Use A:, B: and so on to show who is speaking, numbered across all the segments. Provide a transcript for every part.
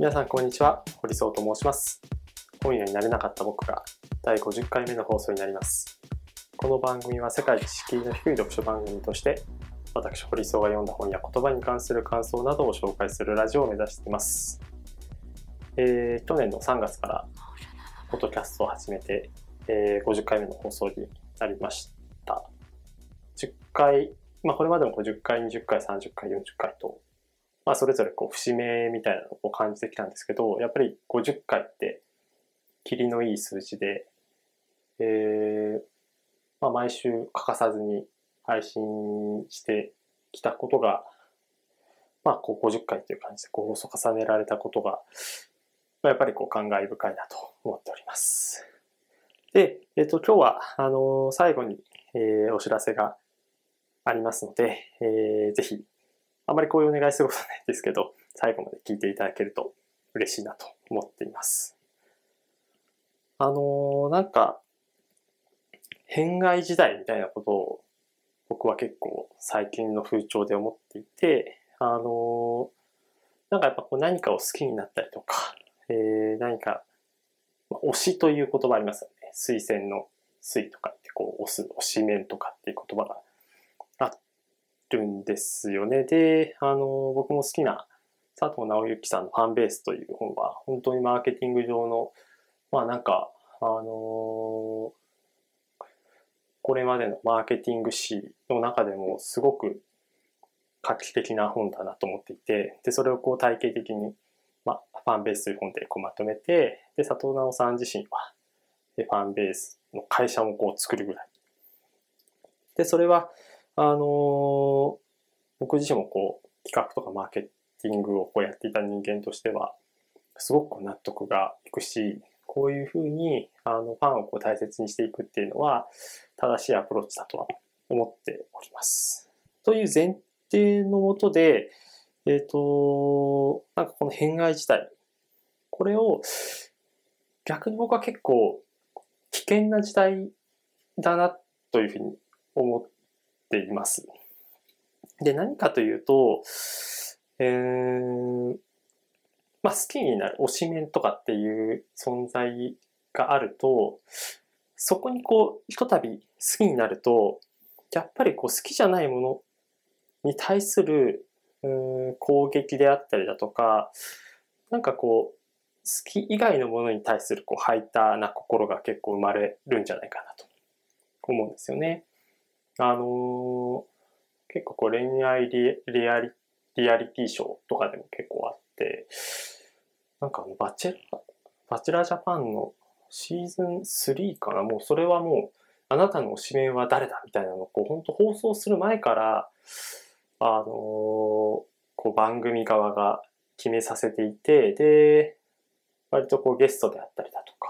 A: 皆さんこんにちは。堀総と申します。本屋になれなかった僕が第50回目の放送になります。この番組は世界一敷居の低い読書番組として私堀総が読んだ本や言葉に関する感想などを紹介するラジオを目指しています。えー、去年の3月からポッドキャストを始めて、えー、50回目の放送になりました。10回まあこれまでも50回20回30回40回とまあ、それぞれこう節目みたいなのを感じてきたんですけど、やっぱり50回って霧のいい数字で、えー、まあ、毎週欠かさずに配信してきたことが、まあ、こう50回という感じでこう放送重ねられたことが、まあ、やっぱりこう感慨深いなと思っております。で、えっ、と、今日は、あの、最後に、えー、お知らせがありますので、えー、ぜひあまりこういうお願いすることはないんですけど、最後まで聞いていただけると嬉しいなと思っています。あのー、なんか、変外時代みたいなことを僕は結構最近の風潮で思っていて、あのー、なんかやっぱこう何かを好きになったりとか、えー、何か、推しという言葉ありますよね。推薦の推とかってこう押す、推し面とかっていう言葉があっるんですよね。で、あの、僕も好きな佐藤直之さんのファンベースという本は、本当にマーケティング上の、まあなんか、あのこれまでのマーケティング誌の中でもすごく画期的な本だなと思っていて、で、それをこう体系的に、まあ、ファンベースという本でこうまとめて、で、佐藤直さん自身は、ファンベースの会社もこう作るぐらい。で、それは、あの、僕自身もこう、企画とかマーケティングをこうやっていた人間としては、すごく納得がいくし、こういうふうに、あの、ファンをこう大切にしていくっていうのは、正しいアプローチだとは思っております。という前提のもとで、えっ、ー、と、なんかこの変外自体、これを逆に僕は結構危険な時代だなというふうに思っています。で、何かというと、えー、まあ、好きになる推しメンとかっていう存在があると、そこにこう、ひとたび好きになると、やっぱりこう好きじゃないものに対するうん攻撃であったりだとか、なんかこう、好き以外のものに対するこうハイターな心が結構生まれるんじゃないかなと思うんですよね。あのー、結構こう恋愛リリアリリアリティショーとかでも結構あって、なんかバチェラ、バチェラージャパンのシーズン3かなもうそれはもう、あなたの推しメンは誰だみたいなのをこう本当放送する前から、あのー、こう番組側が決めさせていて、で、割とこうゲストであったりだとか、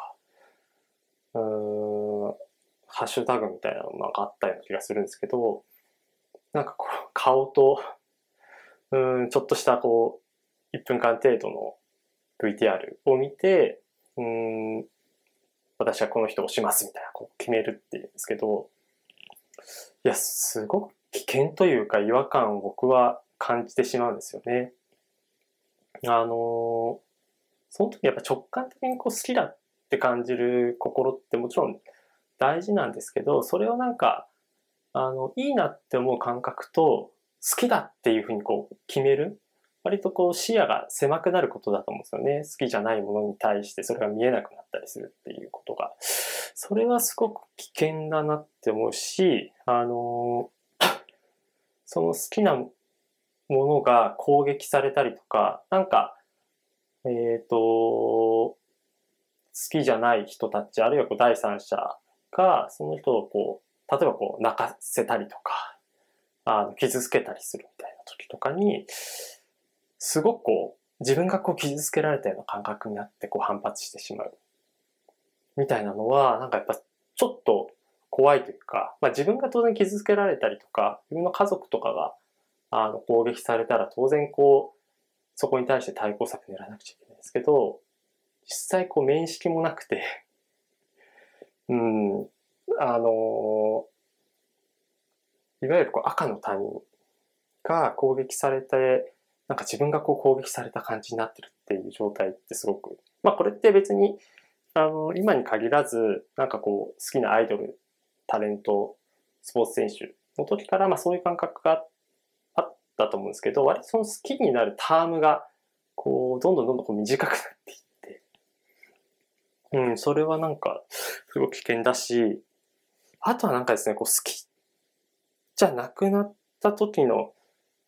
A: ハッシュタグみたいなのがあったような気がするんですけど、なんかこう、顔と、うん、ちょっとしたこう、1分間程度の VTR を見て、うん、私はこの人をしますみたいな、こう決めるっていうんですけど、いや、すごく危険というか違和感を僕は感じてしまうんですよね。あのその時やっぱ直感的にこう好きだって感じる心ってもちろん大事なんですけど、それをなんか、あの、いいなって思う感覚と、好きだっていうふうにこう決める。割とこう視野が狭くなることだと思うんですよね。好きじゃないものに対してそれが見えなくなったりするっていうことが。それはすごく危険だなって思うし、あの、その好きなものが攻撃されたりとか、なんか、えっ、ー、と、好きじゃない人たち、あるいはこう第三者が、その人をこう、例えばこう泣かせたりとか、あの、傷つけたりするみたいな時とかに、すごくこう、自分がこう傷つけられたような感覚になってこう反発してしまう。みたいなのは、なんかやっぱちょっと怖いというか、まあ自分が当然傷つけられたりとか、自分の家族とかが、あの、攻撃されたら当然こう、そこに対して対抗策練らなくちゃいけないんですけど、実際こう面識もなくてうん、あの、いわゆるこう赤の他人が攻撃されて、なんか自分がこう攻撃された感じになってるっていう状態ってすごく、まあこれって別に、あの、今に限らず、なんかこう、好きなアイドル、タレント、スポーツ選手の時から、まあそういう感覚があったと思うんですけど、割とその好きになるタームが、こう、どんどんどんどんこう短くなっていって、うん、それはなんか、すごく危険だし、あとはなんかですね、こう好きじゃなくなった時の、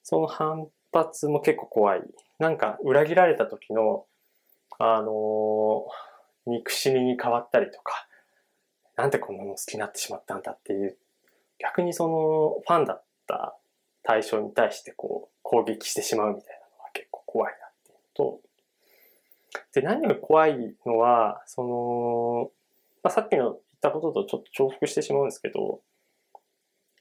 A: その反発も結構怖い。なんか裏切られた時の、あのー、憎しみに変わったりとか、なんでこんなの好きになってしまったんだっていう、逆にそのファンだった対象に対してこう攻撃してしまうみたいなのは結構怖いなっていうと、で、何が怖いのは、その、まあ、さっきの言ったこととちょっと重複してしまうんですけど、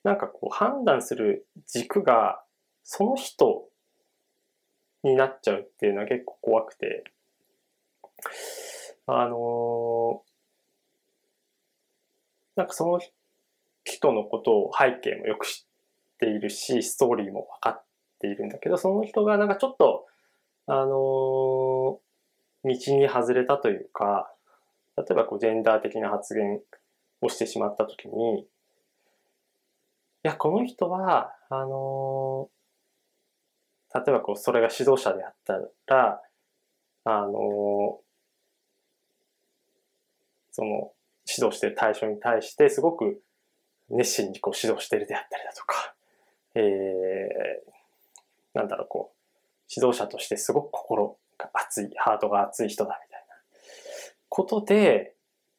A: なんかこう判断する軸がその人になっちゃうっていうのは結構怖くて、あのなんかその人のことを背景もよく知っているし、ストーリーも分かっているんだけど、その人がなんかちょっと、あの道に外れたというか、例えばこうジェンダー的な発言をしてしまったときに、いや、この人は、あの例えばこう、それが指導者であったら、あのその、指導してる対象に対してすごく熱心にこう指導してるであったりだとか、えー、なんだろう、こう、指導者としてすごく心熱い、ハートが熱い人だみたいなことで、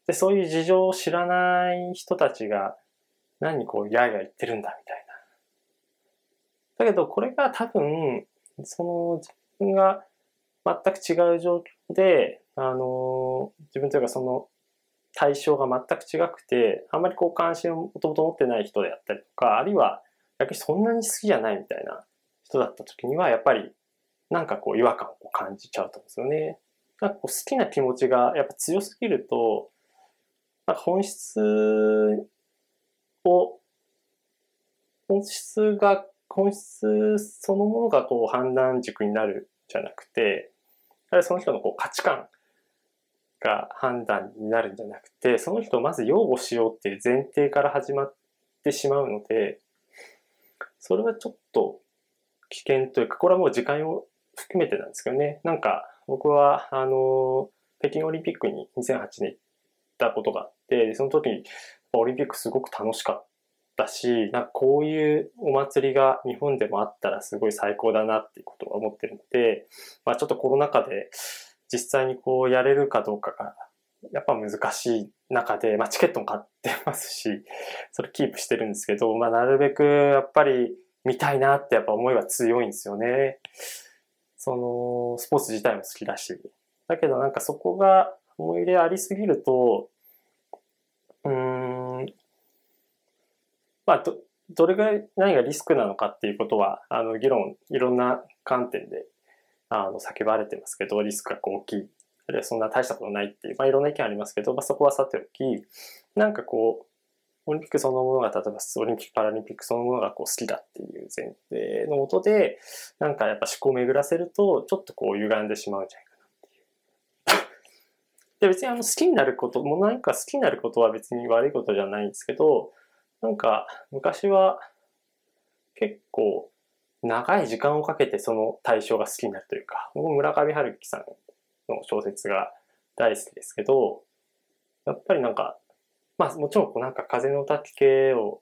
A: で、そういう事情を知らない人たちが何こう、やいや言ってるんだみたいな。だけど、これが多分、その自分が全く違う状況で、あの、自分というかその対象が全く違くて、あんまりこう関心をもともと持ってない人であったりとか、あるいは逆にそんなに好きじゃないみたいな人だった時には、やっぱりなんかこう違和感を感じちゃうと思うんですよね。なんかこう好きな気持ちがやっぱ強すぎると、なんか本質を、本質が、本質そのものがこう判断軸になるじゃなくて、その人のこう価値観が判断になるんじゃなくて、その人をまず擁護しようっていう前提から始まってしまうので、それはちょっと危険というか、これはもう時間を含めてなんですけどね。なんか僕は、あの、北京オリンピックに2008年行ったことがあって、その時にオリンピックすごく楽しかったし、なんかこういうお祭りが日本でもあったらすごい最高だなっていうことは思ってるので、まあちょっとコロナ禍で実際にこうやれるかどうかがやっぱ難しい中で、まあチケットも買ってますし、それキープしてるんですけど、まあなるべくやっぱり見たいなってやっぱ思いは強いんですよね。その、スポーツ自体も好きだし。だけどなんかそこが思い入れありすぎると、うん、まあど、どれぐらい何がリスクなのかっていうことは、あの、議論、いろんな観点であの、叫ばれてますけど、リスクが大きい。あるいはそんな大したことないっていう、まあ、いろんな意見ありますけど、まあ、そこはさておき、なんかこう、オリンピックそのものが、例えばオリンピック・パラリンピックそのものがこう好きだっていう前提のもとで、なんかやっぱ思考を巡らせると、ちょっとこう歪んでしまうんじゃないかなっていう。で、別にあの好きになること、もう何か好きになることは別に悪いことじゃないんですけど、なんか昔は結構長い時間をかけてその対象が好きになるというか、僕村上春樹さんの小説が大好きですけど、やっぱりなんか、まあもちろんこうなんか風の滝系を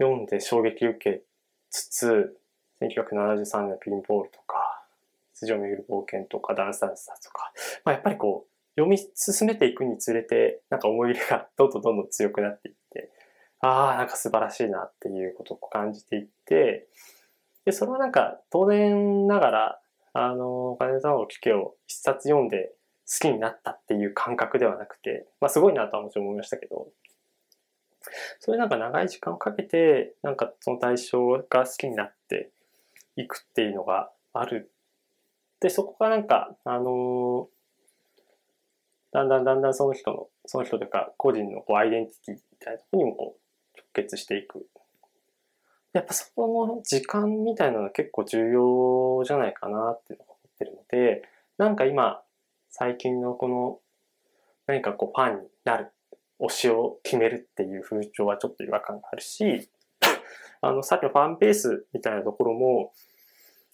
A: 読んで衝撃受けつつ、1973年のピンボールとか、辻を巡る冒険とか、ダンスダンスだとか、まあやっぱりこう、読み進めていくにつれて、なんか思い入れがどんどんどんどん強くなっていって、ああ、なんか素晴らしいなっていうことを感じていって、で、それはなんか、当然ながら、あの、お金の卵を聞けを一冊読んで好きになったっていう感覚ではなくて、まあすごいなとはもちろん思いましたけど、それなんか長い時間をかけて、なんかその対象が好きになっていくっていうのがある。で、そこがなんか、あのだんだんだんだんその人の、その人というか個人のこうアイデンティティみたいなとこにもこう直結していくやっぱそこの時間みたいなのは結構重要じゃないかなっていうのを思ってるので、なんか今、最近のこの何かこうファンになる、推しを決めるっていう風潮はちょっと違和感があるし、あの、さっきのファンベースみたいなところも、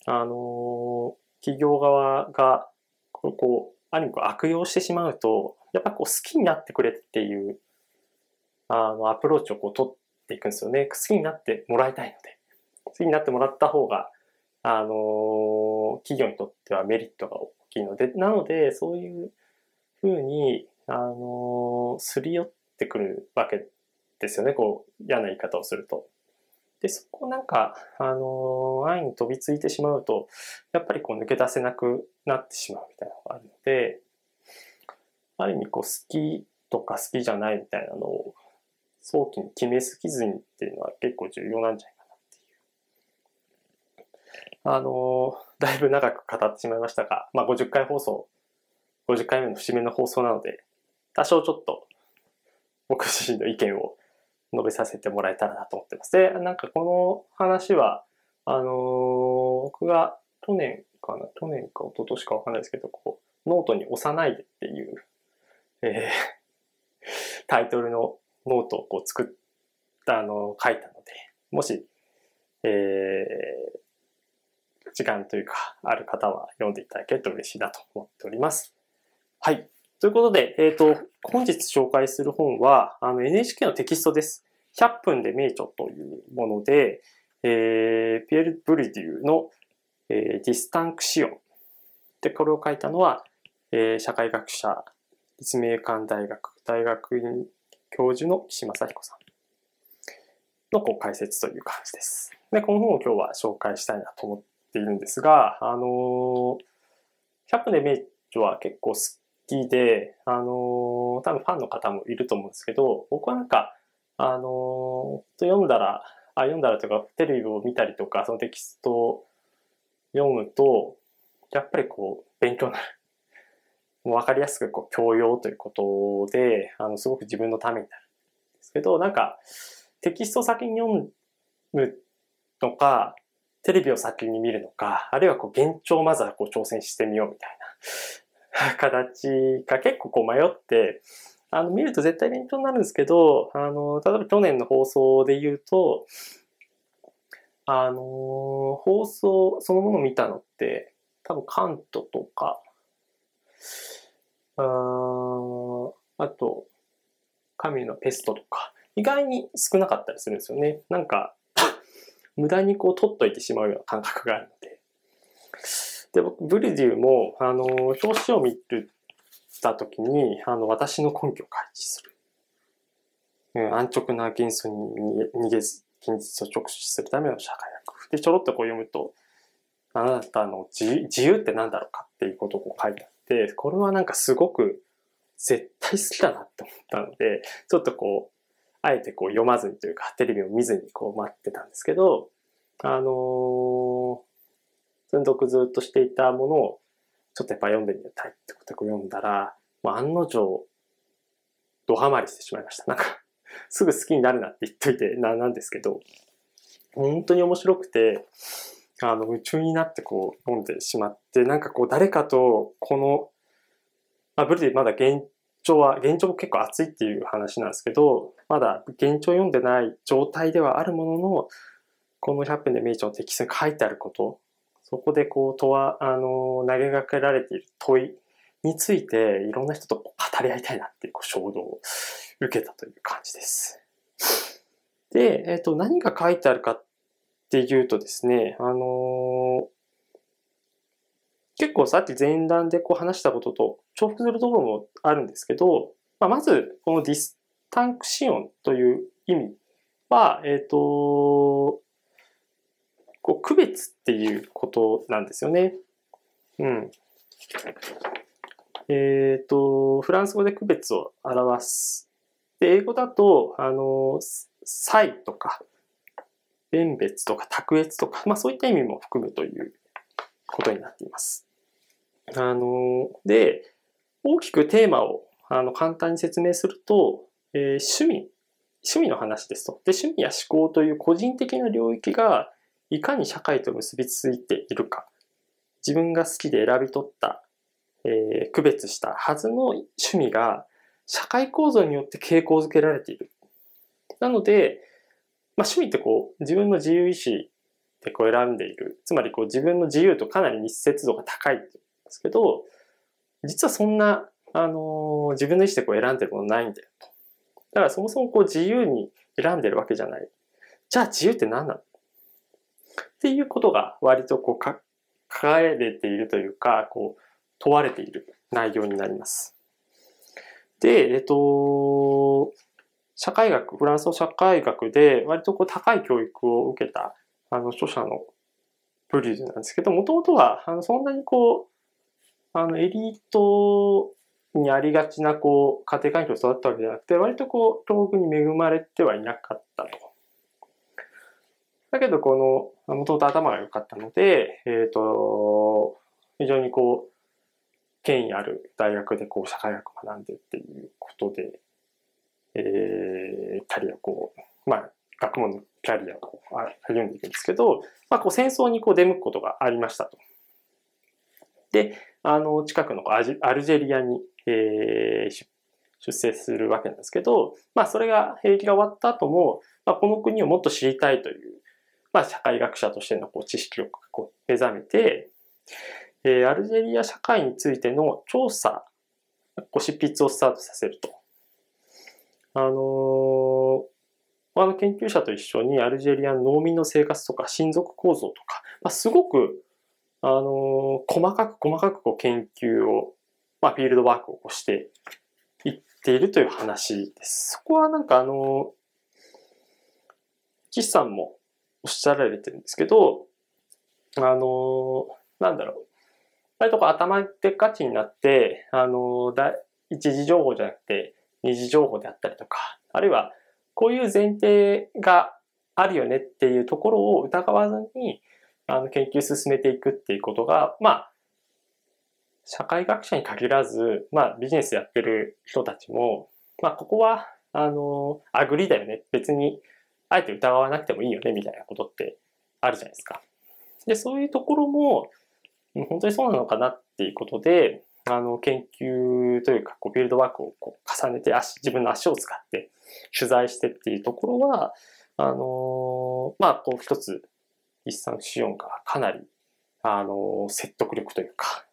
A: あの企業側が、こう、ある意味悪用してしまうと、やっぱこう好きになってくれっていう、あの、アプローチをこう取っていくんですよね。好きになってもらいたいので。好きになってもらった方が、あの企業にとってはメリットがきいので、なので、そういうふうに、あのすり寄ってくるわけですよね。こう、嫌な言い方をすると。で、そこなんか、あの安易に飛びついてしまうと、やっぱりこう抜け出せなくなってしまうみたいなのがあるので、ある意味こう好きとか好きじゃないみたいなのを早期に決めすぎずにっていうのは結構重要なんじゃないかなっていう。あのだいぶ長く語ってしまいましたが、まあ50回放送、50回目の節目の放送なので、多少ちょっと僕自身の意見を述べさせてもらえたらなと思ってます。で、なんかこの話は、あのー、僕が去年かな、去年か一昨年かわかんないですけど、こう、ノートに押さないでっていう、えー、タイトルのノートをこう作った、あの、書いたので、もし、えー、時間というか、ある方は読んでいただけると嬉しいなと思っております。はい。ということで、えっ、ー、と、本日紹介する本は、あの NHK のテキストです。100分で名著というもので、えー、ピエール・ブルデューの、えー、ディスタンクシオン。で、これを書いたのは、えー、社会学者、立命館大学大学院教授の岸政彦さんのこう解説という感じです。で、この本を今日は紹介したいなと思っているんですが、あのー、100分で名著は結構好きで、あのー、多分ファンの方もいると思うんですけど、僕はなんか、あのー、読んだら、あ、読んだらというか、テレビを見たりとか、そのテキストを読むと、やっぱりこう、勉強になる。もう分かりやすくこう教養ということで、あの、すごく自分のためになるんですけど、なんか、テキストを先に読むのか、テレビを先に見るのか、あるいはこう、現状をまずはこう挑戦してみようみたいな 形が結構こう迷って、あの、見ると絶対勉強になるんですけど、あの、例えば去年の放送で言うと、あの、放送そのものを見たのって、多分カントとか、ああと、神のペストとか、意外に少なかったりするんですよね。なんか、無駄にこう取っといてしまうような感覚があるので。で、僕、ブリデューも、あの、表紙を見るた時に、あの、私の根拠を開示する。うん、安直な幻想に逃げず、現実を直視するための社会学。で、ちょろっとこう読むと、あなたの自由って何だろうかっていうことをこう書いてあって、これはなんかすごく絶対好きだなって思ったので、ちょっとこう、あえてこう読まずにというか、テレビを見ずにこう待ってたんですけど、あのー、存続ずっとしていたものを、ちょっとやっぱ読んでみたいってことでこう読んだら、もう案の定、ドハマりしてしまいました。なんか、すぐ好きになるなって言っといてな、なんですけど、本当に面白くて、あの、夢中になってこう読んでしまって、なんかこう誰かとこの、まあ、ブリでまだ現状は、現状も結構熱いっていう話なんですけど、まだ現状読んでない状態ではあるものの、この100分で名著のテキストに書いてあること、そこでこう、とは、あの、投げかけられている問いについて、いろんな人と語り合いたいなっていう衝動を受けたという感じです。で、えっ、と、何が書いてあるかっていうとですね、あの、結構さっき前段でこう話したことと重複するところもあるんですけど、まあ、まず、このディスタンクシオンという意味は、えっ、ー、と、こう区別っていうことなんですよね。うん。えっ、ー、と、フランス語で区別を表すで、英語だと、あの、差とか、弁別とか卓越とか、まあそういった意味も含むということになっています。あの、で、大きくテーマをあの簡単に説明すると、えー、趣味、趣味の話ですと。で、趣味や思考という個人的な領域がいかに社会と結びついているか。自分が好きで選び取った、えー、区別したはずの趣味が社会構造によって傾向づけられている。なので、まあ、趣味ってこう自分の自由意志でこう選んでいる。つまりこう自分の自由とかなり密接度が高いですけど、実はそんな、あのー、自分の意思でこう選んでるものないんだよと。だからそもそもこう自由に選んでるわけじゃない。じゃあ自由って何なの？っていうことが割とこう書かれているというか、こう問われている内容になります。で、えっと、社会学、フランスの社会学で割とこう高い教育を受けたあの著者のブリューズなんですけど、もともとはあのそんなにこう、あのエリートにありがちな、こう、家庭環境を育ったわけじゃなくて、割とこう、東北に恵まれてはいなかったと。だけど、この、もともと頭が良かったので、えっ、ー、と、非常にこう、権威ある大学でこう、社会学を学んでっていうことで、えー、キャリアこう、まあ、学問のキャリアを歩んでいくんですけど、まあ、こう戦争にこう出向くことがありましたと。で、あの、近くのアルジェリアにえー、出世するわけなんですけど、まあそれが兵役が終わった後も、まあ、この国をもっと知りたいという、まあ社会学者としてのこう知識をこう目覚めて、えー、アルジェリア社会についての調査、こう執筆をスタートさせると。あのー、あの研究者と一緒にアルジェリアの農民の生活とか親族構造とか、まあ、すごく、あの、細かく細かくこう研究をまあ、フィールドワークをしていっているという話です。そこはなんかあの、岸さんもおっしゃられてるんですけど、あの、なんだろう。割とこう頭でっかちになって、あの、だ一時情報じゃなくて二次情報であったりとか、あるいはこういう前提があるよねっていうところを疑わずに、あの、研究進めていくっていうことが、まあ、社会学者に限らず、まあビジネスやってる人たちも、まあここは、あの、アグリだよね。別に、あえて疑わなくてもいいよね、みたいなことってあるじゃないですか。で、そういうところも、本当にそうなのかなっていうことで、あの、研究というか、こう、フィールドワークをこう重ねて足、自分の足を使って取材してっていうところは、あのまあ、こう、一つ、一産四音がかなり、あの説得力というか、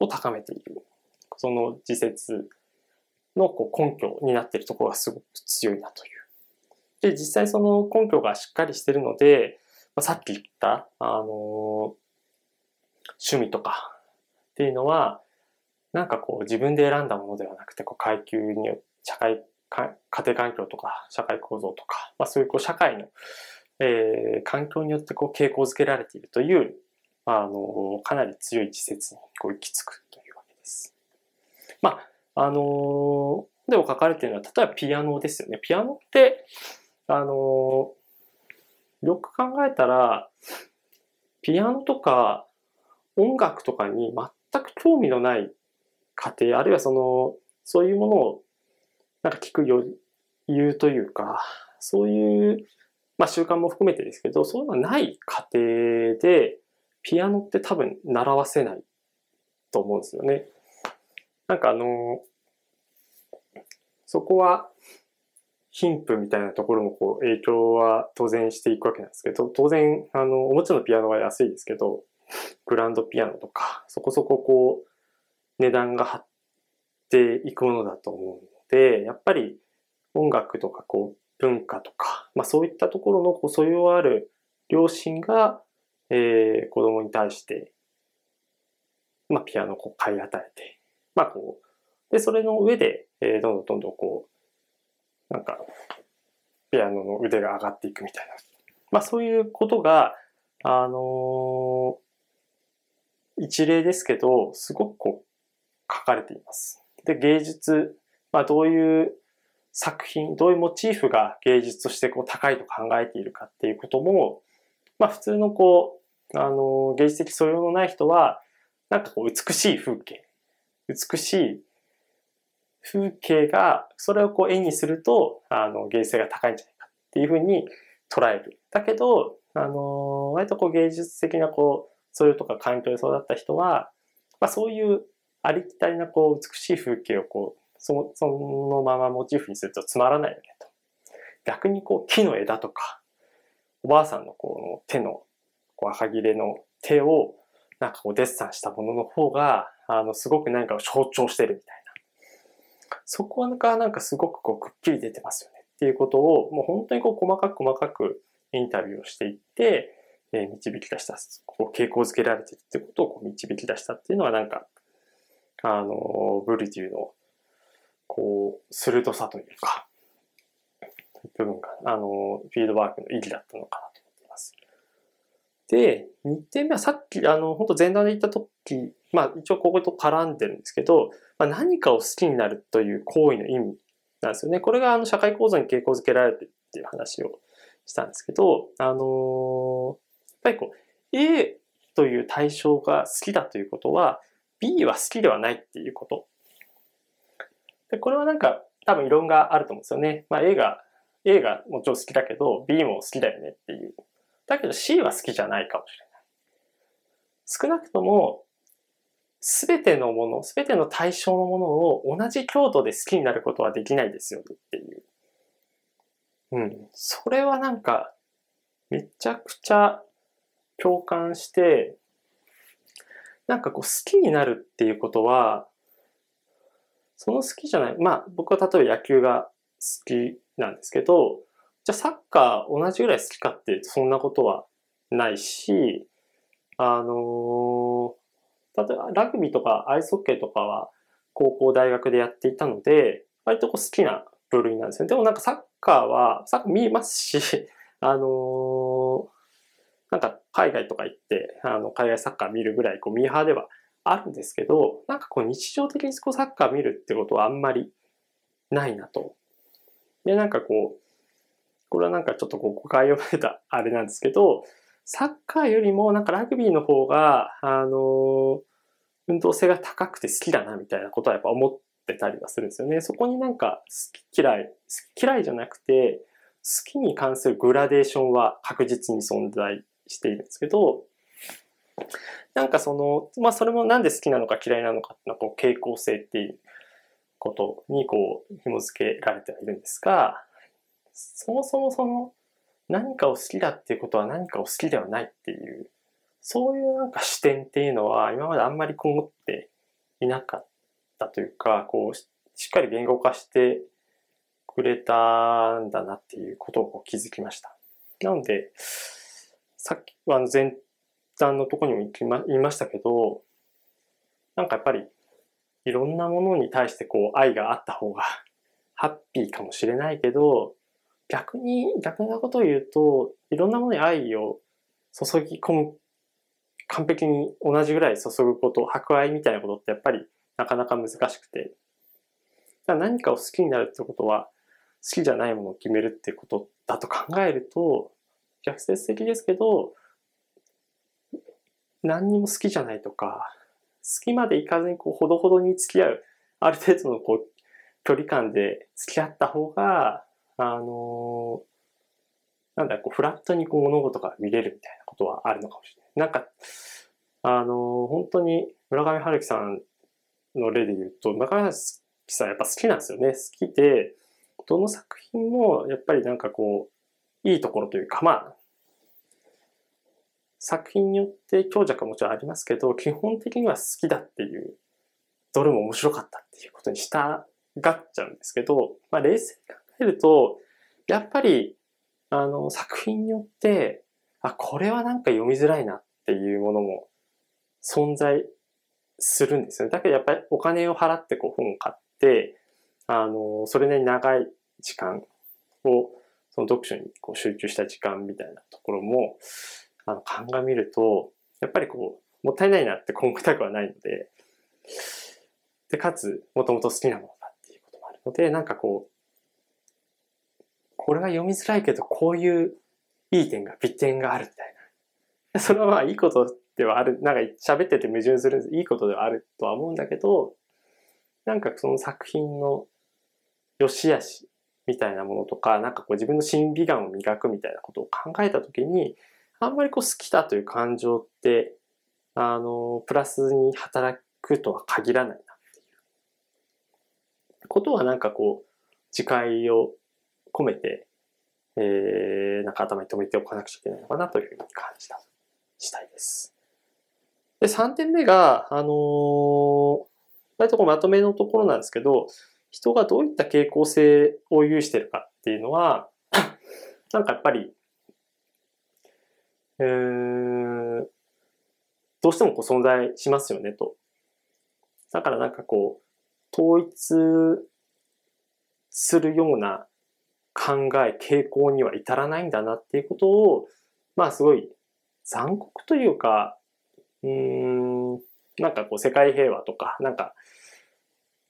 A: を高めている。その自説のこう根拠になっているところがすごく強いなという。で、実際その根拠がしっかりしてるので、まあ、さっき言った、あの、趣味とかっていうのは、なんかこう自分で選んだものではなくて、こう階級によって社会家庭環境とか社会構造とか、まあ、そういうこう社会の、えー、環境によってこう傾向づけられているというあの、かなり強い自説にこう行き着くというわけです。まあ、あの、でも書かれているのは、例えばピアノですよね。ピアノって、あの、よく考えたら、ピアノとか音楽とかに全く興味のない家庭、あるいはその、そういうものをなんか聞く余裕というか、そういう、まあ習慣も含めてですけど、そういうのはない家庭で、ピアノって多分習わせないと思うんですよね。なんかあの、そこは貧富みたいなところもこう影響は当然していくわけなんですけど、当然、あの、おもちろんピアノは安いですけど、グランドピアノとか、そこそここう、値段が張っていくものだと思うので、やっぱり音楽とかこう、文化とか、まあそういったところのこう素養ある両親がえー、子供に対して、まあ、ピアノをこう買い与えて、まあ、こう、で、それの上で、えー、どんどんどんどんこう、なんか、ピアノの腕が上がっていくみたいな。まあ、そういうことが、あのー、一例ですけど、すごくこう、書かれています。で、芸術、まあ、どういう作品、どういうモチーフが芸術としてこう高いと考えているかっていうことも、まあ普通のこうあの、芸術的素養のない人は、なんかこう美しい風景、美しい、風景が、それをこう絵にすると、あの、芸術性が高いんじゃないかっていうふうに捉える。だけど、あの、割とこう芸術的なこう、それとか環境で育った人は、まあそういうありきたりなこう美しい風景をこう、そそのままモチーフにするとつまらないよねと。逆にこう木の枝とか、おばあさんのこの手の、こう赤切れの手をなんかこうデッサンしたものの方が、あの、すごく何かを象徴してるみたいな。そこがなんかすごくこうくっきり出てますよねっていうことを、もう本当にこう細かく細かくインタビューをしていって、えー、導き出した、こう傾向づけられてるってことをこう導き出したっていうのはなんか、あの、ブリテューの、こう、鋭さというか、部分が、あの、フィードバークの意義だったのかなと思っています。で、2点目はさっき、あの、本当前段で言った時、まあ一応ここと絡んでるんですけど、まあ、何かを好きになるという行為の意味なんですよね。これがあの社会構造に傾向づけられてるっていう話をしたんですけど、あのー、やっぱりこう、A という対象が好きだということは、B は好きではないっていうこと。で、これはなんか多分異論があると思うんですよね。まあ A が、A がもちろん好きだけど、B も好きだよねっていう。だけど C は好きじゃないかもしれない。少なくとも、すべてのもの、すべての対象のものを同じ強度で好きになることはできないですよっていう。うん。それはなんか、めちゃくちゃ共感して、なんかこう好きになるっていうことは、その好きじゃない。まあ僕は例えば野球が好きなんですけど、じゃあサッカー同じぐらい好きかってそんなことはないし、あのー、例えばラグビーとかアイスホッケーとかは高校大学でやっていたので、割とこう好きな部類なんですね。でもなんかサッカーは、サッカー見ますし、あのー、なんか海外とか行って、あの、海外サッカー見るぐらい、こう、ミーハーではあるんですけど、なんかこう、日常的にこうサッカー見るってことはあんまりないなと。で、なんかこう、これはなんかちょっとこう誤解を得たあれなんですけど、サッカーよりもなんかラグビーの方が、あの運動性が高くて好きだなみたいなことはやっぱ思ってたりはするんですよね。そこになんか好き嫌い、好き嫌いじゃなくて、好きに関するグラデーションは確実に存在しているんですけど、なんかその、まあそれもなんで好きなのか嫌いなのかっていうのはこう傾向性っていうことにこう紐付けられてはいるんですが、そもそもその何かを好きだっていうことは何かを好きではないっていう、そういうなんか視点っていうのは今まであんまりこう持っていなかったというか、こうしっかり言語化してくれたんだなっていうことを気づきました。なので、さっきは前段のとこにも言いましたけど、なんかやっぱりいろんなものに対してこう愛があった方がハッピーかもしれないけど、逆に、逆なことを言うと、いろんなものに愛を注ぎ込む、完璧に同じぐらい注ぐこと、博愛みたいなことってやっぱりなかなか難しくて、か何かを好きになるってことは、好きじゃないものを決めるってことだと考えると、逆説的ですけど、何にも好きじゃないとか、好きまでいかずにこう、ほどほどに付き合う、ある程度のこう、距離感で付き合った方が、あのー、なんだこう、フラットにこう物事が見れるみたいなことはあるのかもしれない。なんか、あのー、本当に村上春樹さんの例で言うと、村上春樹さんやっぱ好きなんですよね。好きで、どの作品もやっぱりなんかこう、いいところというか、まあ、作品によって強弱はもちろんありますけど、基本的には好きだっていう、どれも面白かったっていうことにしたがっちゃうんですけど、まあ冷静に考えると、やっぱり、あの、作品によって、あ、これはなんか読みづらいなっていうものも存在するんですよね。だけどやっぱりお金を払ってこう本を買って、あの、それなりに長い時間を、その読書にこう集中した時間みたいなところも、あの、鑑みると、やっぱりこう、もったいないなって今後たくはないので、で、かつ、もともと好きなものだっていうこともあるので、なんかこう、これは読みづらいけど、こういういい点が、美点があるみたいな。それはまあいいことではある、なんか喋ってて矛盾するいいことではあるとは思うんだけど、なんかその作品の良し悪しみたいなものとか、なんかこう自分の審美眼を磨くみたいなことを考えたときに、あんまりこう好きだという感情って、あの、プラスに働くとは限らないなっていうことはなんかこう、自戒を込めて、えー、なんか頭に留めておかなくちゃいけないのかなというふうに感じた次第です。で、3点目が、あのー、割とこうまとめのところなんですけど、人がどういった傾向性を有してるかっていうのは、なんかやっぱり、えー、どうしてもこう存在しますよねと。だからなんかこう、統一するような考え、傾向には至らないんだなっていうことを、まあすごい残酷というか、うん、なんかこう世界平和とか、なんか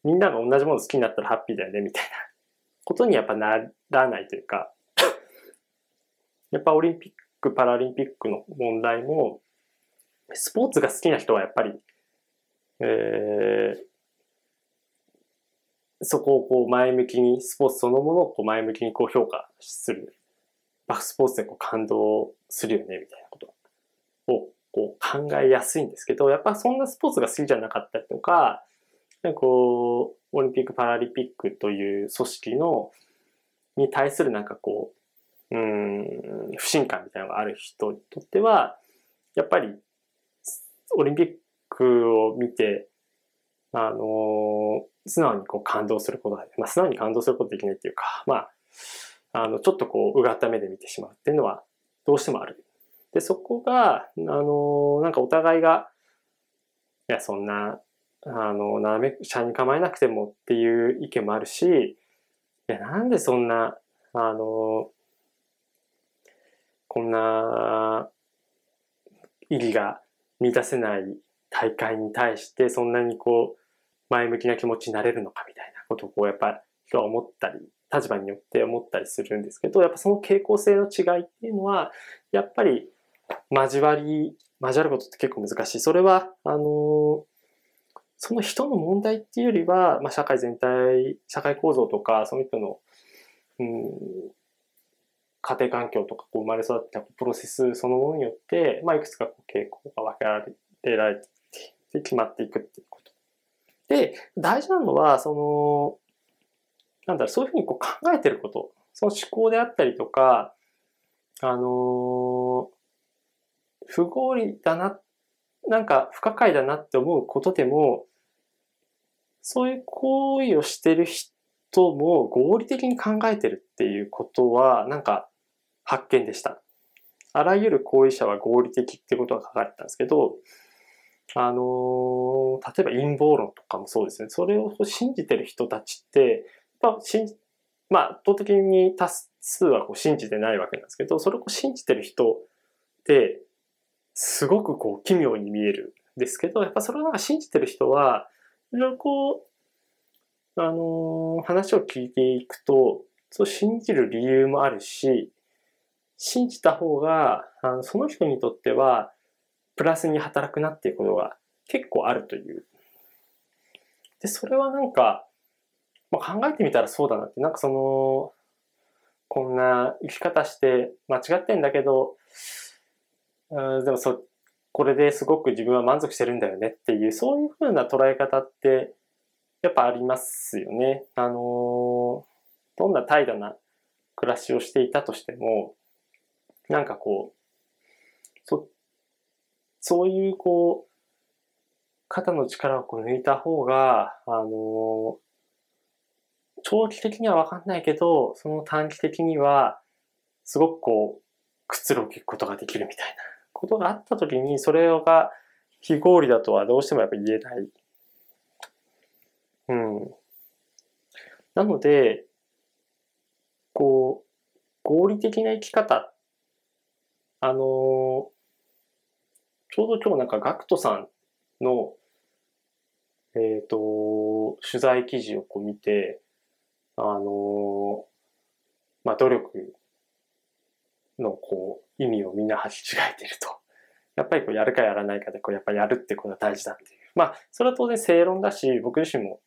A: みんなが同じもの好きになったらハッピーだよねみたいなことにやっぱならないというか、やっぱオリンピック、パラリンピックの問題も、スポーツが好きな人はやっぱり、えー、そこをこう前向きに、スポーツそのものをこう前向きにこう評価する。バックスポーツでこう感動するよね、みたいなことをこう考えやすいんですけど、やっぱそんなスポーツが好きじゃなかったりとか、なんかこう、オリンピック・パラリンピックという組織の、に対するなんかこう、うん、不信感みたいなのがある人にとっては、やっぱり、オリンピックを見て、あの、素直にこう感動することが、まあ、素直に感動することできないっていうか、まあ、あの、ちょっとこう、うがった目で見てしまうっていうのは、どうしてもある。で、そこが、あの、なんかお互いが、いや、そんな、あの、斜め車に構えなくてもっていう意見もあるし、いや、なんでそんな、あの、こんな意義が満たせない大会に対してそんなにこう前向きな気持ちになれるのかみたいなことをこうやっぱ人は思ったり立場によって思ったりするんですけどやっぱその傾向性の違いっていうのはやっぱり交わり交わることって結構難しい。それはあのその人の問題っていうよりは、まあ、社会全体社会構造とかその人の、うん、家庭環境とかこう生まれ育ったプロセスそのものによって、まあ、いくつかこう傾向が分けられて決まっていくっていうこと。で、大事なのは、その、なんだろう、そういうふうにこう考えてること、その思考であったりとか、あの不合理だな、なんか不可解だなって思うことでも、そういう行為をしてる人も合理的に考えてるっていうことは、なんか発見でした。あらゆる行為者は合理的ってことが書かれてたんですけど、あのー、例えば陰謀論とかもそうですね。それを信じてる人たちって、やっぱ信じ、まあ、圧倒的に多数はこう信じてないわけなんですけど、それを信じてる人って、すごくこう奇妙に見えるんですけど、やっぱそれを信じてる人は、いろいろこう、あのー、話を聞いていくと、そう信じる理由もあるし、信じた方が、あのその人にとっては、プラスに働くなっていうことが結構あるという。で、それはなんか、まあ、考えてみたらそうだなって、なんかその、こんな生き方して間違ってんだけど、うん、でもそ、これですごく自分は満足してるんだよねっていう、そういうふうな捉え方って、やっぱありますよね。あのどんな怠惰な暮らしをしていたとしても、なんかこう、そそういうこう、肩の力をこう抜いた方が、あの長期的にはわかんないけど、その短期的には、すごくこう、くつろぐことができるみたいなことがあった時に、それが非合理だとはどうしてもやっぱ言えない。うん。なので、こう、合理的な生き方っ、あのちょうど今日なんかガクトさんの、えっ、ー、と、取材記事をこう見て、あの、まあ、努力のこう、意味をみんな履き違えてると。やっぱりこうやるかやらないかで、こうやっぱやるってことが大事だっていう。まあ、それは当然正論だし、僕自身も、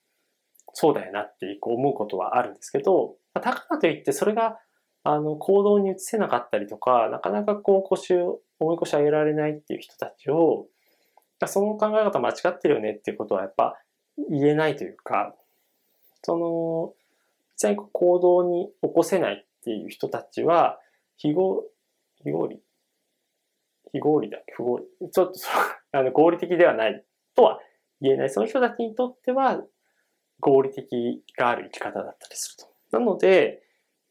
A: そうだよなってこう思うことはあるんですけど、まあだからといってそれがあの行動に移せなかったりとか、なかなかこう腰を、重い腰上げられないっていう人たちを、その考え方間違ってるよねっていうことはやっぱ言えないというか、その、実際に行動に起こせないっていう人たちは、非合、非合理？非合理だ不合理？ちょっとそ あの合理的ではないとは言えない。その人たちにとっては合理的がある生き方だったりすると。なので、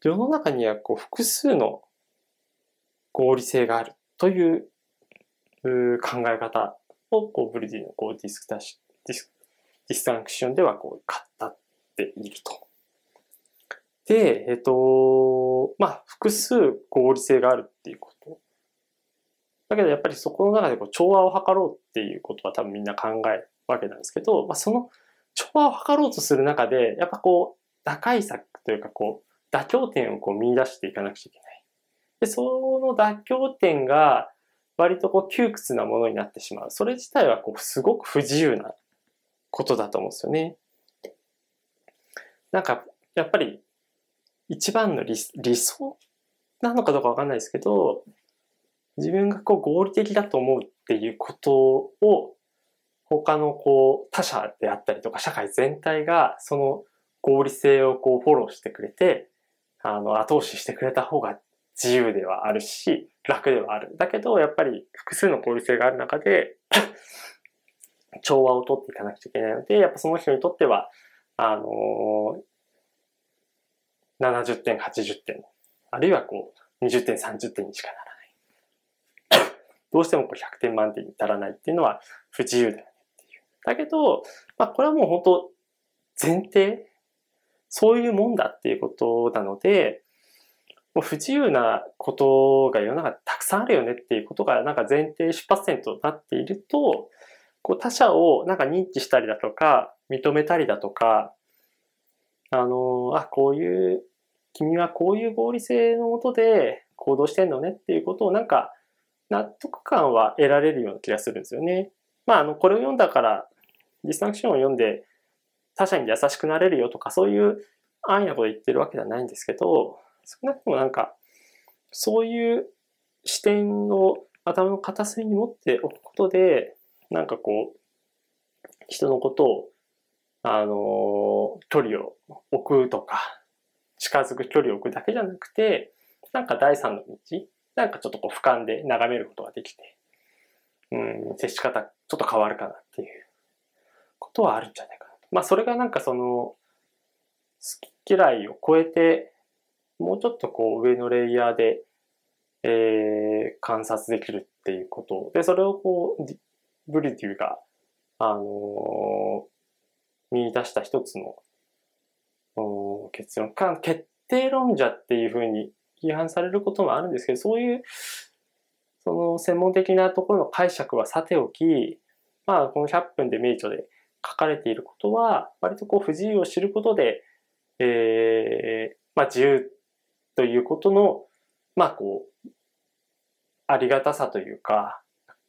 A: 世の中にはこう複数の合理性があるという考え方をこうブルデューのこうディスクタシディスディスタンクションではこう語っていると。で、えっ、と、まあ、複数合理性があるっていうこと。だけどやっぱりそこの中でこう調和を図ろうっていうことは多分みんな考えるわけなんですけど、まあ、その調和を図ろうとする中で、やっぱこう、打開策というかこう、妥協点をこう見出していかなくちゃいけない。で、その妥協点が割とこう窮屈なものになってしまう。それ自体はこうすごく不自由なことだと思うんですよね。なんか、やっぱり一番の理理想なのかどうかわかんないですけど、自分がこう合理的だと思うっていうことを他のこう他者であったりとか社会全体がその合理性をこうフォローしてくれて、あの後押ししてくれた方が自由ではあるし、楽ではある。だけど、やっぱり複数の合理性がある中で調和をとっていかなくちゃいけないので、やっぱその人にとっては、あのー、70点、80点、あるいはこう、20点、30点にしかならない。どうしてもこう100点満点に足らないっていうのは不自由だよねっていう。だけど、まあこれはもう本当前提、そういうもんだっていうことなので、もう不自由なことが世の中たくさんあるよねっていうことがなんか前提出発点となっていると、こう他者をなんか認知したりだとか、認めたりだとか、あの、あ、こういう、君はこういう合理性のもとで行動してんのねっていうことをなんか納得感は得られるような気がするんですよね。まあ、あの、これを読んだから、ディスタンクションを読んで他者に優しくなれるよとか、そういう安易なこと言ってるわけではないんですけど、少なくともなんか、そういう視点を頭の片隅に持っておくことで、なんかこう、人のことを、あの、距離を置くとか、近づく距離を置くだけじゃなくて、なんか第三の道、なんかちょっとこう俯瞰で眺めることができて、うん、接し方ちょっと変わるかなっていうことはあるんじゃないかな。まあそれがなんかその、好き嫌いを超えてもうちょっとこう上のレイヤーで、えー、観察できるっていうこと。で、それをこう、ブリデューが、あのー、見出した一つの、結論。か、決定論者っていうふうに批判されることもあるんですけど、そういう、その専門的なところの解釈はさておき、まあ、この100分で名著で書かれていることは、割とこう不自由を知ることで、えー、まあ自由ということの、まあこう、ありがたさというか、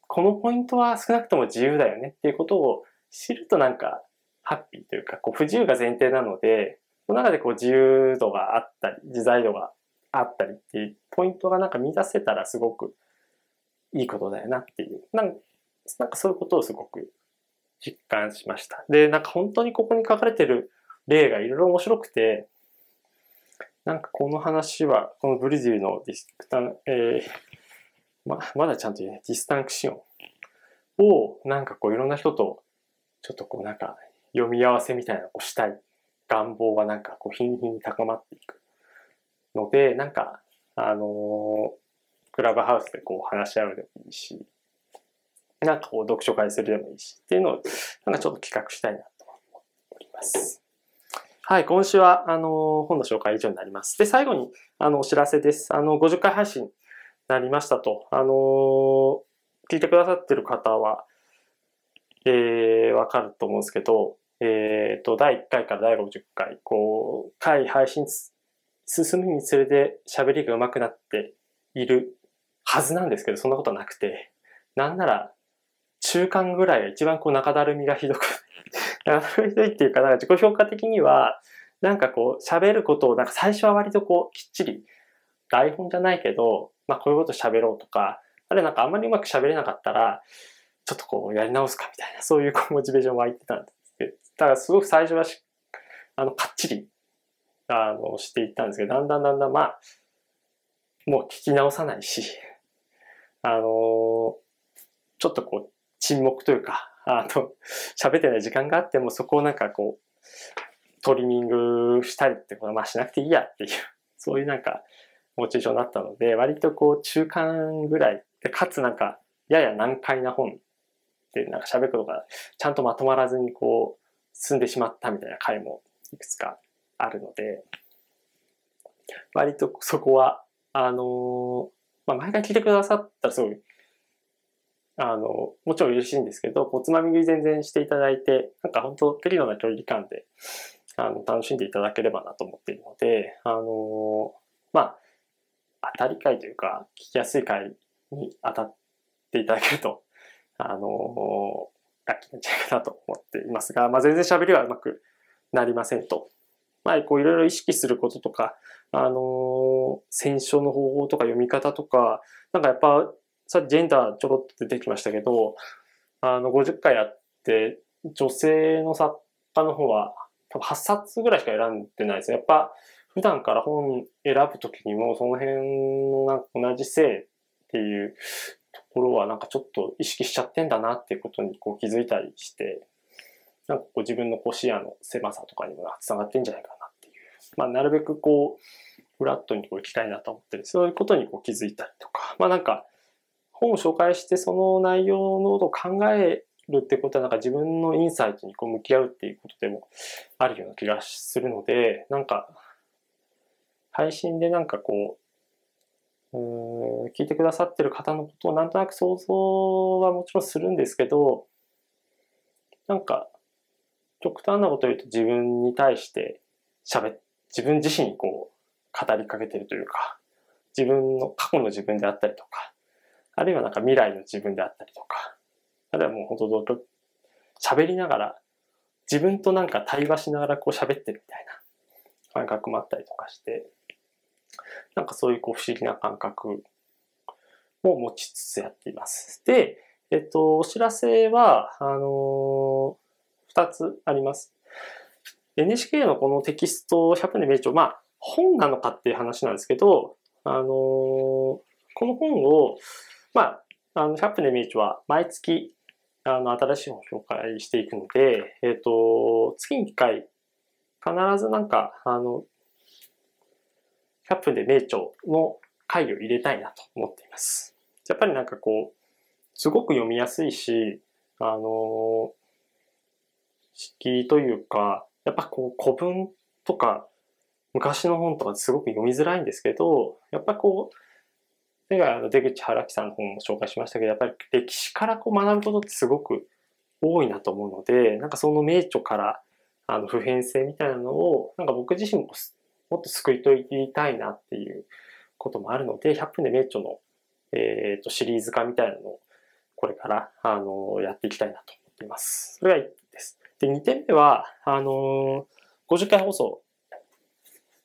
A: このポイントは少なくとも自由だよねっていうことを知るとなんかハッピーというか、こう不自由が前提なので、その中でこう自由度があったり、自在度があったりっていうポイントがなんか見出せたらすごくいいことだよなっていう。なんなんかそういうことをすごく実感しました。で、なんか本当にここに書かれてる例がいろいろ面白くて、なんかこの話は、このブリジルのディスクタン、えー、ま、まだちゃんと言えない、ディスタンクションを、なんかこういろんな人と、ちょっとこうなんか読み合わせみたいなのをしたい願望がなんかこう日に日に高まっていくので、なんか、あのー、クラブハウスでこう話し合うでもいいし、なんかこう読書会するでもいいしっていうのを、なんかちょっと企画したいなと思っております。はい、今週は、あの、本の紹介以上になります。で、最後に、あの、お知らせです。あの、50回配信になりましたと。あの、聞いてくださってる方は、えー、わかると思うんですけど、えっ、ー、と、第1回から第50回、こう、回配信進むにつれて喋りが上手くなっているはずなんですけど、そんなことなくて、なんなら、中間ぐらいが一番こう中だるみがひどくあのひどいっていうか、なんか自己評価的には、なんかこう、喋ることを、なんか最初は割とこう、きっちり、台本じゃないけど、まあこういうこと喋ろうとか、あれなんかあんまりうまく喋れなかったら、ちょっとこう、やり直すかみたいな、そういうこうモチベーション湧いてたんですけど、だからすごく最初はし、あの、かっちり、あの、していったんですけど、だんだんだんだん、まあ、もう聞き直さないし、あのちょっとこう、沈黙というか、あの、喋ってない時間があっても、そこをなんかこう、トリミングしたりってことは、まあしなくていいやっていう、そういうなんか、モチベーションになったので、割とこう、中間ぐらいで、かつなんか、やや難解な本で、なんか喋ることがちゃんとまとまらずにこう、進んでしまったみたいな回もいくつかあるので、割とそこは、あのまあ、毎回聞いてくださったらすごいあの、もちろん嬉しいんですけど、おつまみ食い全然していただいて、なんか本当、テリノな距離感で、あの、楽しんでいただければなと思っているので、あの、まあ、当たり会というか、聞きやすい会に当たっていただけると、あの、ラッキーなんじゃないかなと思っていますが、まあ、全然喋りはうまくなりませんと。まあ、こういろいろ意識することとか、あの、選書の方法とか読み方とか、なんかやっぱさっきジェンダーちょろっと出てきましたけど、あの、50回やって、女性の作家の方は、多分8冊ぐらいしか選んでないですやっぱ、普段から本選ぶときにも、その辺のなんか同じ性っていうところはなんかちょっと意識しちゃってんだなっていうことにこう気づいたりして、なんかこう自分のこう視野の狭さとかにも繋がってんじゃないかなっていう。まあなるべくこう、フラットにこう行きたいなと思ってる。そういうことにこう気づいたりとか、まあなんか、本を紹介してその内容のことを考えるってことはなんか自分のインサイトにこう向き合うっていうことでもあるような気がするので、なんか配信でなんかこう、うん聞いてくださってる方のことをなんとなく想像はもちろんするんですけど、なんか極端なことを言うと自分に対して喋っ、自分自身にこう語りかけてるというか、自分の過去の自分であったりとか、あるいはなんか未来の自分であったりとか、あるいはもう本当喋りながら、自分となんか対話しながらこう喋ってるみたいな感覚もあったりとかして、なんかそういうこう不思議な感覚を持ちつつやっています。で、えっと、お知らせは、あのー、2つあります。NHK のこのテキスト100年名著、まあ、本なのかっていう話なんですけど、あのー、この本を、まあ、あの、100分で名著は毎月、あの、新しい本を紹介していくので、えっ、ー、と、月に1回、必ずなんか、あの、100分で名著の回を入れたいなと思っています。やっぱりなんかこう、すごく読みやすいし、あの、式というか、やっぱこう古文とか昔の本とかすごく読みづらいんですけど、やっぱこう、前回あの出口原木さんの本も紹介しましたけど、やっぱり歴史からこう学ぶことってすごく多いなと思うので、なんかその名著からあの普遍性みたいなのを、なんか僕自身ももっと救い取りたいなっていうこともあるので、100分で名著の、えー、とシリーズ化みたいなのをこれからあのやっていきたいなと思っています。それが1点です。で、2点目は、あの50回放送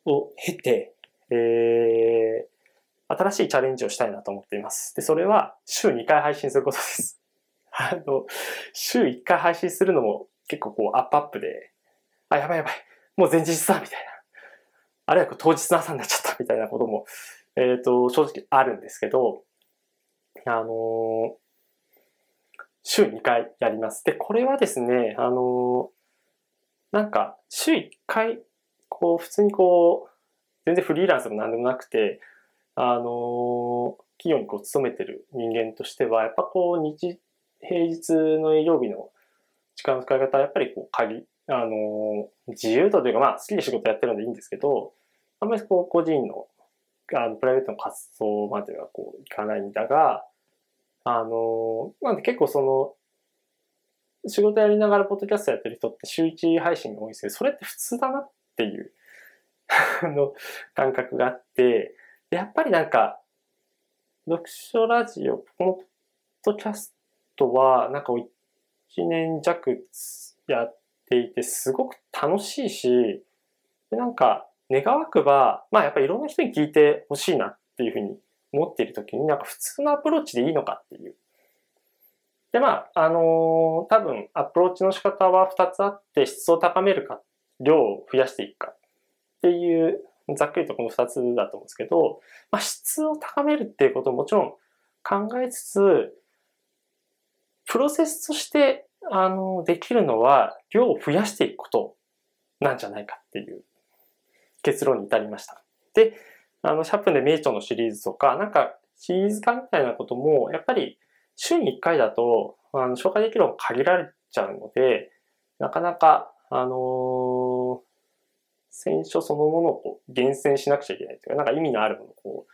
A: を経て、えー、新しいチャレンジをしたいなと思っています。で、それは週2回配信することです。あの、週1回配信するのも結構こうアップアップで、あ、やばいやばい、もう前日だみたいな。あるいは当日の朝になっちゃったみたいなことも、えっ、ー、と、正直あるんですけど、あのー、週2回やります。で、これはですね、あのー、なんか、週1回、こう、普通にこう、全然フリーランスも何でもなくて、あの、企業にこう勤めてる人間としては、やっぱこう、日、平日の営業日の時間の使い方はやっぱりこう、仮、あの、自由度というか、まあ、好きで仕事やってるのでいいんですけど、あんまりこう、個人の、あの、プライベートの活動まではこう、いかないんだが、あの、なんで結構その、仕事やりながらポッドキャストやってる人って週1配信が多いんですけど、それって普通だなっていう あの、感覚があって、やっぱりなんか、読書ラジオ、このポッドキャストは、なんか1年弱やっていてすごく楽しいし、なんか願わくば、まあやっぱりいろんな人に聞いてほしいなっていうふうに思っているときに、なんか普通のアプローチでいいのかっていう。で、まあ、あのー、多分アプローチの仕方は2つあって、質を高めるか、量を増やしていくかっていう、ざっくりとこの2つだと思うんですけど、まあ、質を高めるっていうことももちろん考えつつ、プロセスとして、あの、できるのは、量を増やしていくことなんじゃないかっていう結論に至りました。で、あの、シャープで名著のシリーズとか、なんかシリーズ化みたいなことも、やっぱり週に1回だと、あの、紹介できるのが限られちゃうので、なかなか、あのー、選書そのものをこう厳選しなくちゃいけないというか、なんか意味のあるものをこ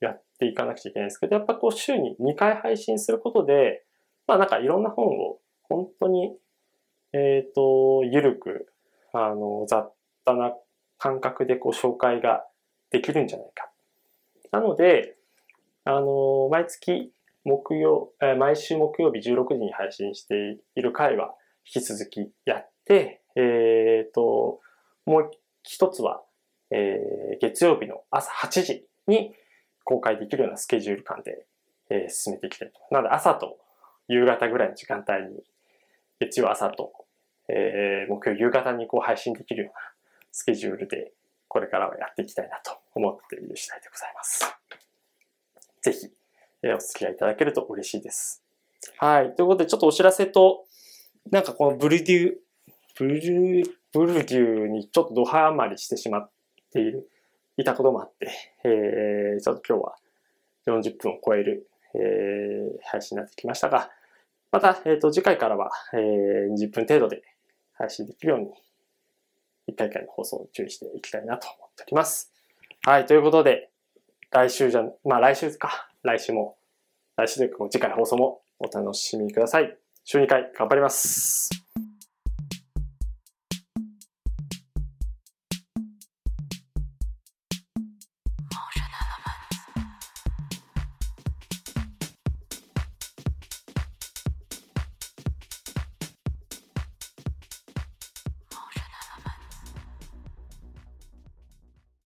A: うやっていかなくちゃいけないんですけど、やっぱこう週に2回配信することで、まあなんかいろんな本を本当に、えっ、ー、と、ゆるく、あの、雑多な感覚でこう紹介ができるんじゃないか。なので、あの、毎月木曜、毎週木曜日16時に配信している回は引き続きやって、えっ、ー、と、もう一つは、えー、月曜日の朝8時に公開できるようなスケジュール感で、えー、進めていきたいと。なので朝と夕方ぐらいの時間帯に、月曜朝と、えー、木曜夕方にこう配信できるようなスケジュールでこれからはやっていきたいなと思っている次第でございます。ぜひ、えお付き合いいただけると嬉しいです。はい。ということで、ちょっとお知らせと、なんかこのブルデュー、ブルブルデューにちょっとドハマりしてしまっている、いたこともあって、えー、ちょっと今日は40分を超える、えー、配信になってきましたが、また、えっ、ー、と、次回からは、えー、20分程度で配信できるように、1回回の放送を注意していきたいなと思っております。はい、ということで、来週じゃ、まあ来週か。来週も、来週というか次回放送もお楽しみください。週2回頑張ります。